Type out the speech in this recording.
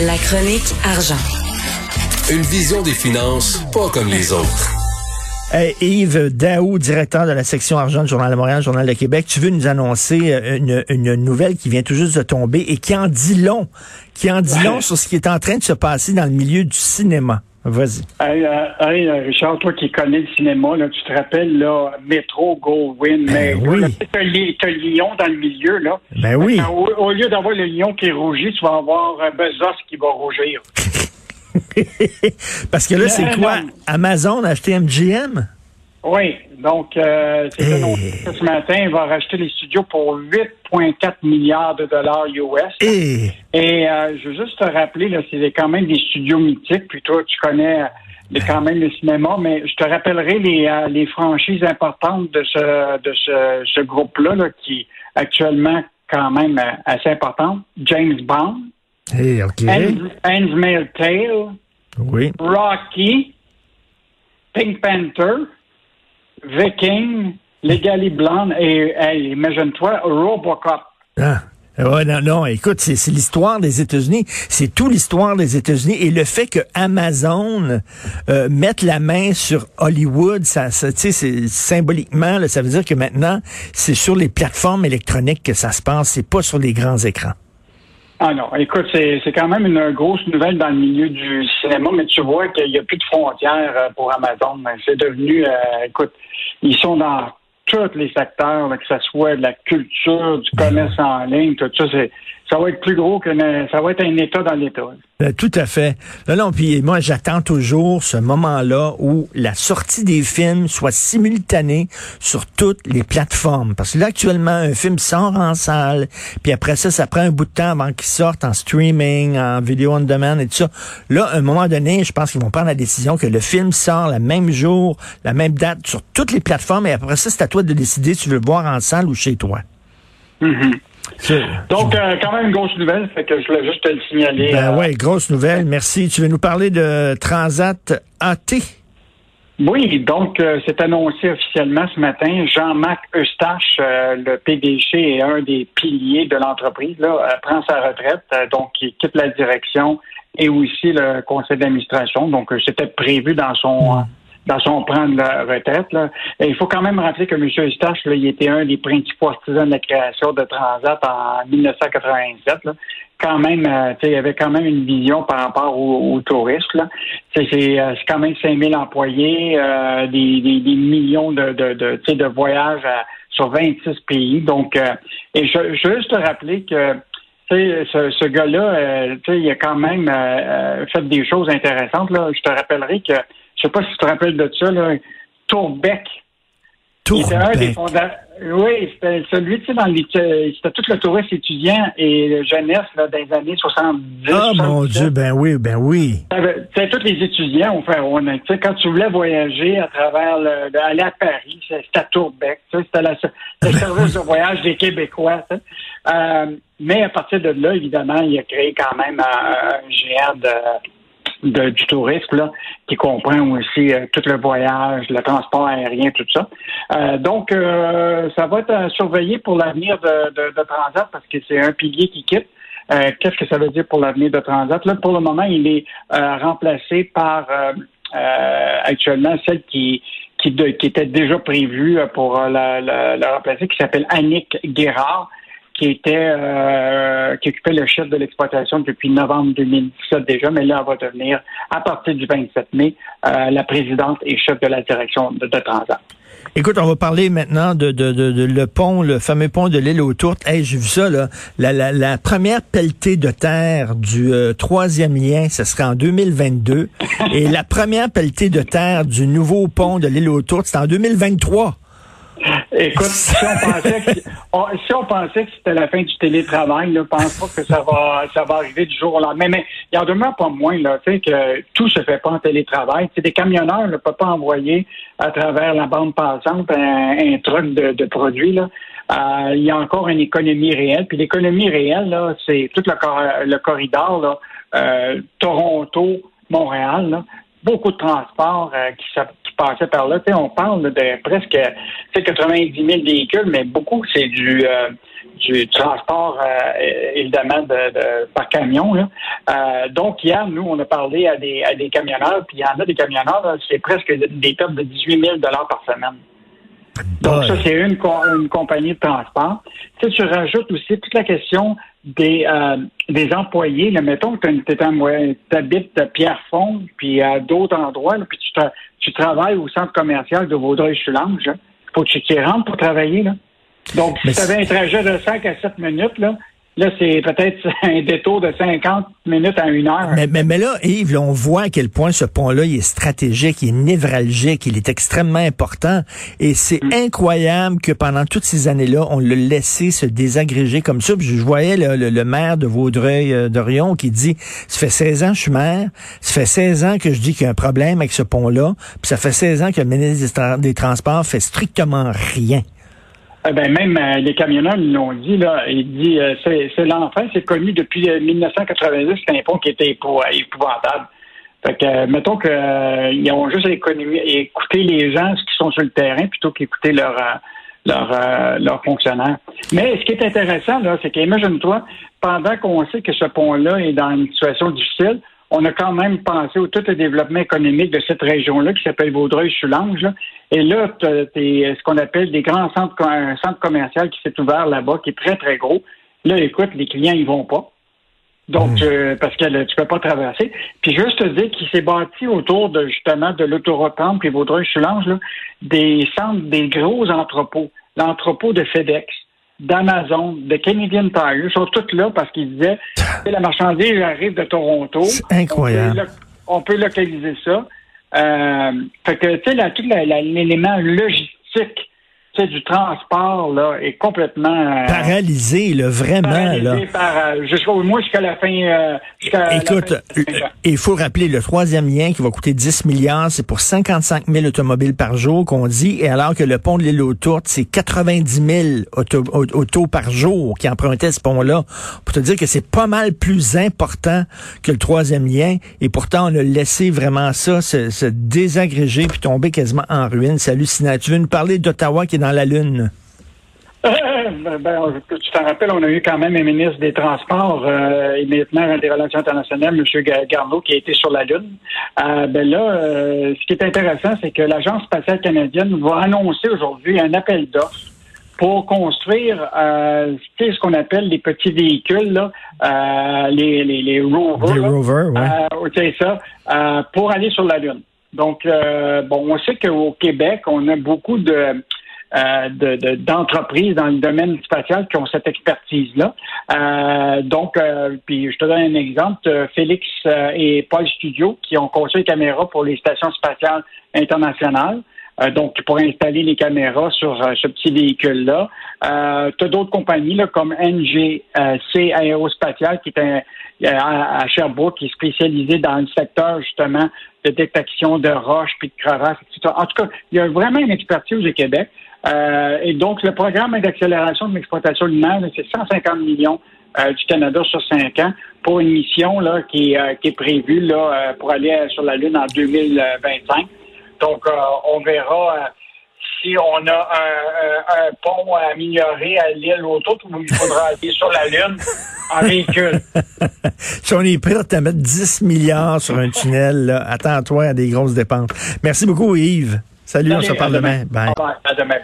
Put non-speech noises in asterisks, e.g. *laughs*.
La chronique argent. Une vision des finances pas comme les autres. Hey, Yves Daou, directeur de la section argent du Journal de Montréal, Journal de Québec, tu veux nous annoncer euh, une, une nouvelle qui vient tout juste de tomber et qui en dit long, qui en dit long sur ce qui est en train de se passer dans le milieu du cinéma. Vas-y. Hey, euh, hey, euh, Richard, toi qui connais le cinéma, là, tu te rappelles, là, Metro Goldwyn, mais oui. t'as le lion dans le milieu, là. Ben oui. Au, au lieu d'avoir le lion qui rougit, tu vas avoir euh, Bezos qui va rougir. *laughs* Parce que là, c'est quoi? Amazon a acheté MGM? Oui, donc euh, c'est Hey. annoncé que ce matin, il va racheter les studios pour 8,4 milliards de dollars US. Et Et euh, je veux juste te rappeler, là, c'est quand même des studios mythiques, puis toi, tu connais euh, les- quand même le cinéma, mais je te rappellerai les, euh, les franchises importantes de ce de ce, ce groupe-là, là, qui actuellement quand même euh, assez importante. James Bond, Eh, OK. Hans- Handmaid's Tale, Oui. Rocky, Pink Panther, Viking, Legally Blonde et, imagine-toi, Robocop. Ah. Non, non, écoute, c'est l'histoire des États-Unis. C'est tout l'histoire des États-Unis. Et le fait que Amazon euh, mette la main sur Hollywood, ça, ça tu sais, c'est symboliquement, là, ça veut dire que maintenant, c'est sur les plateformes électroniques que ça se passe, c'est pas sur les grands écrans. Ah non, écoute, c'est c'est quand même une grosse nouvelle dans le milieu du cinéma, mais tu vois qu'il n'y a plus de frontières euh, pour Amazon. C'est devenu, euh, écoute, ils sont dans tous les secteurs, que ce soit de la culture, du commerce en ligne, tout ça, c'est ça va être plus gros que ça va être un État dans l'État. Euh, tout à fait. Là, non, puis moi, j'attends toujours ce moment-là où la sortie des films soit simultanée sur toutes les plateformes. Parce que là, actuellement, un film sort en salle, puis après ça, ça prend un bout de temps avant qu'il sorte en streaming, en vidéo on demand et tout ça. Là, à un moment donné, je pense qu'ils vont prendre la décision que le film sort le même jour, la même date sur toutes les plateformes, et après ça, c'est à toi de décider si tu veux le voir en salle ou chez toi. C'est- Donc, euh, quand même une grosse nouvelle, fait que je voulais juste te le signaler. Ben euh, ouais, grosse nouvelle. Merci. Tu veux nous parler de Transat AT? Oui, donc euh, c'est annoncé officiellement ce matin. Jean-Marc Eustache, euh, le PDG et un des piliers de l'entreprise, là, euh, prend sa retraite, donc il quitte la direction et aussi le conseil d'administration. Donc c'était prévu dans son euh, dans son plan de la retraite. Là. Et il faut quand même rappeler que M. Eustache, là, il était un des principaux artisans de la création de Transat en 1987. Là quand même, euh, il avait quand même une vision par rapport aux, aux touristes. C'est, euh, quand même 5000 employés, euh, des, des, des millions de, de, de, de voyages à- sur 26 pays. Donc, euh, et je, je veux juste te rappeler que ce, ce gars-là, euh, il a quand même euh, euh, fait des choses intéressantes. Là. Je te rappellerai que, je sais pas si tu te rappelles de ça, là, Tourbec, était un des Tourbec. fondateurs. Oui, c'était celui, tu sais, dans les, c'était tout le touriste étudiant et jeunesse là, dans les années 70. Ah, mon 77. Dieu, ben oui, ben oui. Tu sais, tous les étudiants ont fait on a- sais, quand tu voulais voyager à travers le, aller à Paris, c'était à Tourbec, tu sais, c'était le *laughs* service de voyage des Québécois. tu sais. Euh, mais à partir de là, évidemment, il a créé quand même un, un géant de, du tourisme, là, qui comprend aussi euh, tout le voyage, le transport aérien, tout ça. Euh, donc, euh, ça va être surveillé pour l'avenir de, Transat parce que c'est un pilier qui quitte. Qu'est-ce que ça veut dire pour l'avenir de Transat? Là, pour le moment, il est remplacé par actuellement celle qui qui, était déjà prévue pour la, la, la remplacer, qui s'appelle Annick Guérard, qui était euh, qui occupait le chef de l'exploitation depuis novembre 2017 déjà, mais là, elle va devenir, à partir du 27 mai, euh, la présidente et chef de la direction de, de Transat. Écoute, on va parler maintenant de, de, de, de le pont, le fameux pont de l'île aux Tourtes. Hey, j'ai vu ça, là. La, la, la première pelletée de terre du euh, troisième lien, ce sera en 2022. et la première pelletée de terre du nouveau pont de l'île aux Tourtes, c'est en 2023. Écoute, si on pensait que, c'était la fin du télétravail, ne pense pas que ça va, ça va arriver du jour au lendemain. Mais il en demeure pas moins, là, tu sais, que tout se fait pas en télétravail. Des camionneurs ne peuvent pas envoyer à travers la bande passante un, truc de, de produits, là. Euh, il y a encore une économie réelle. Puis l'économie réelle, là, c'est tout le, cor- le corridor, euh, Toronto, Montréal. Beaucoup de transports euh, qui, qui passaient par là. on parle de presque 90 000 véhicules, mais beaucoup, c'est du, euh, du transport, euh, évidemment, de, par camion. Euh, donc, hier, nous, on a parlé à des, à des camionneurs, puis il y en a des camionneurs, c'est presque des pertes de 18 000 par semaine. Donc, ça, c'est une, une compagnie de transport. Tu, sais, tu rajoutes aussi toute la question des, euh, des employés. Là, mettons que tu habites à Pierrefonds, puis à d'autres endroits, puis tu, tu travailles au centre commercial de Vaudreuil-Soulanges. Il faut que tu t'y rentres pour travailler. Là. Donc, si tu avais un trajet de 5 à 7 minutes, là, Là, c'est peut-être *laughs* un détour de 50 minutes à une heure. Mais, mais, là, Yves, on voit à quel point ce pont-là il est stratégique, il est névralgique, il est extrêmement important. Et c'est mm. incroyable que pendant toutes ces années-là, on l'a laissé se désagréger comme ça. je voyais le, maire de Vaudreuil-Dorion euh, qui dit, ça fait 16 ans que je suis maire, ça fait 16 ans que je dis qu'il y a un problème avec ce pont-là, puis ça fait 16 ans que le ministre des Transports fait strictement rien. Eh ben même euh, les camionneurs l'ont dit là, il dit euh, c'est l'enfer, c'est connu depuis 1990, euh, c'est un pont qui était épouvantable. Fait que mettons qu'ils ont juste écouté les gens qui sont sur le terrain plutôt qu'écouter leurs leur, leur fonctionnaires. Mais ce qui est intéressant, là, c'est qu'imagine-toi, pendant qu'on sait que ce pont-là est dans une situation difficile, on a quand même pensé au tout le développement économique de cette région-là qui s'appelle Vaudreuil-Soulanges. Et là, tu as ce qu'on appelle des grands centres, un centre commercial qui s'est ouvert là-bas, qui est très, très gros. Là, écoute, les clients, ils vont pas. Donc, mmh. euh, parce que là, tu peux pas traverser. Puis juste te dire qu'il s'est bâti autour de justement de l'autoroute et Vaudreuil-Soulanges, des centres, des gros entrepôts. L'entrepôt de FedEx, d'Amazon, de Canadian Tire, sont tous là parce qu'ils disaient *laughs* la marchandise arrive de Toronto. C'est incroyable. On peut, localiser ça. Euh, fait que, tu sais, tout l'élément logistique du transport là, est complètement euh, paralysé, là, vraiment. Paralysé Par, euh, jusqu'au moins jusqu'à la fin. Euh, Écoute, il faut rappeler le troisième lien qui va coûter 10 milliards, c'est pour 55 000 automobiles par jour qu'on dit, et alors que le pont de l'île aux Tourtes, c'est 90 000 autos par jour qui empruntaient ce pont-là. Pour te dire que c'est pas mal plus important que le troisième lien, et pourtant on a laissé vraiment ça se, se désagréger puis tomber quasiment en ruine. C'est hallucinant. Tu veux nous parler d'Ottawa qui est dans la Lune? Ben, ben, tu t'en rappelles, on a eu quand même un ministre des Transports euh, et maintenant des Relations internationales, M. Garneau, qui a été sur la Lune. Euh, ben là, euh, ce qui est intéressant, c'est que l'Agence spatiale canadienne va annoncer aujourd'hui un appel d'offres pour construire euh, ce qu'on appelle les petits véhicules, là, euh, les, les, les rovers. Les rovers, c'est ça, pour aller sur la Lune. Donc, bon, on sait qu'au Québec, on a beaucoup de euh, d'entreprises dans le domaine spatial qui ont cette expertise-là. Euh, donc, euh, puis je te donne un exemple, Félix et Paul Studio qui ont conçu les caméras pour les stations spatiales internationales. donc, pour installer les caméras sur ce petit véhicule-là. Euh, tu as d'autres compagnies là, comme NGC Aérospatial, qui est à, Sherbrooke, qui est spécialisé dans le secteur justement de détection de roches puis de crevasses, etc. En tout cas, il y a vraiment une expertise au Québec. Euh, et donc, le programme d'accélération de l'exploitation lunaire, c'est 150 millions euh, du Canada sur cinq ans pour une mission là, qui, euh, qui est prévue là, pour aller sur la Lune en 2025. Donc, on verra si on a un, un, pont amélioré à l'île autour où il faudra *laughs* aller sur la Lune en véhicule. *laughs* si on est prêt à mettre 10 milliards sur un tunnel, attends-toi à des grosses dépenses. Merci beaucoup, Yves. Salut, on se parle demain. Bye. À demain.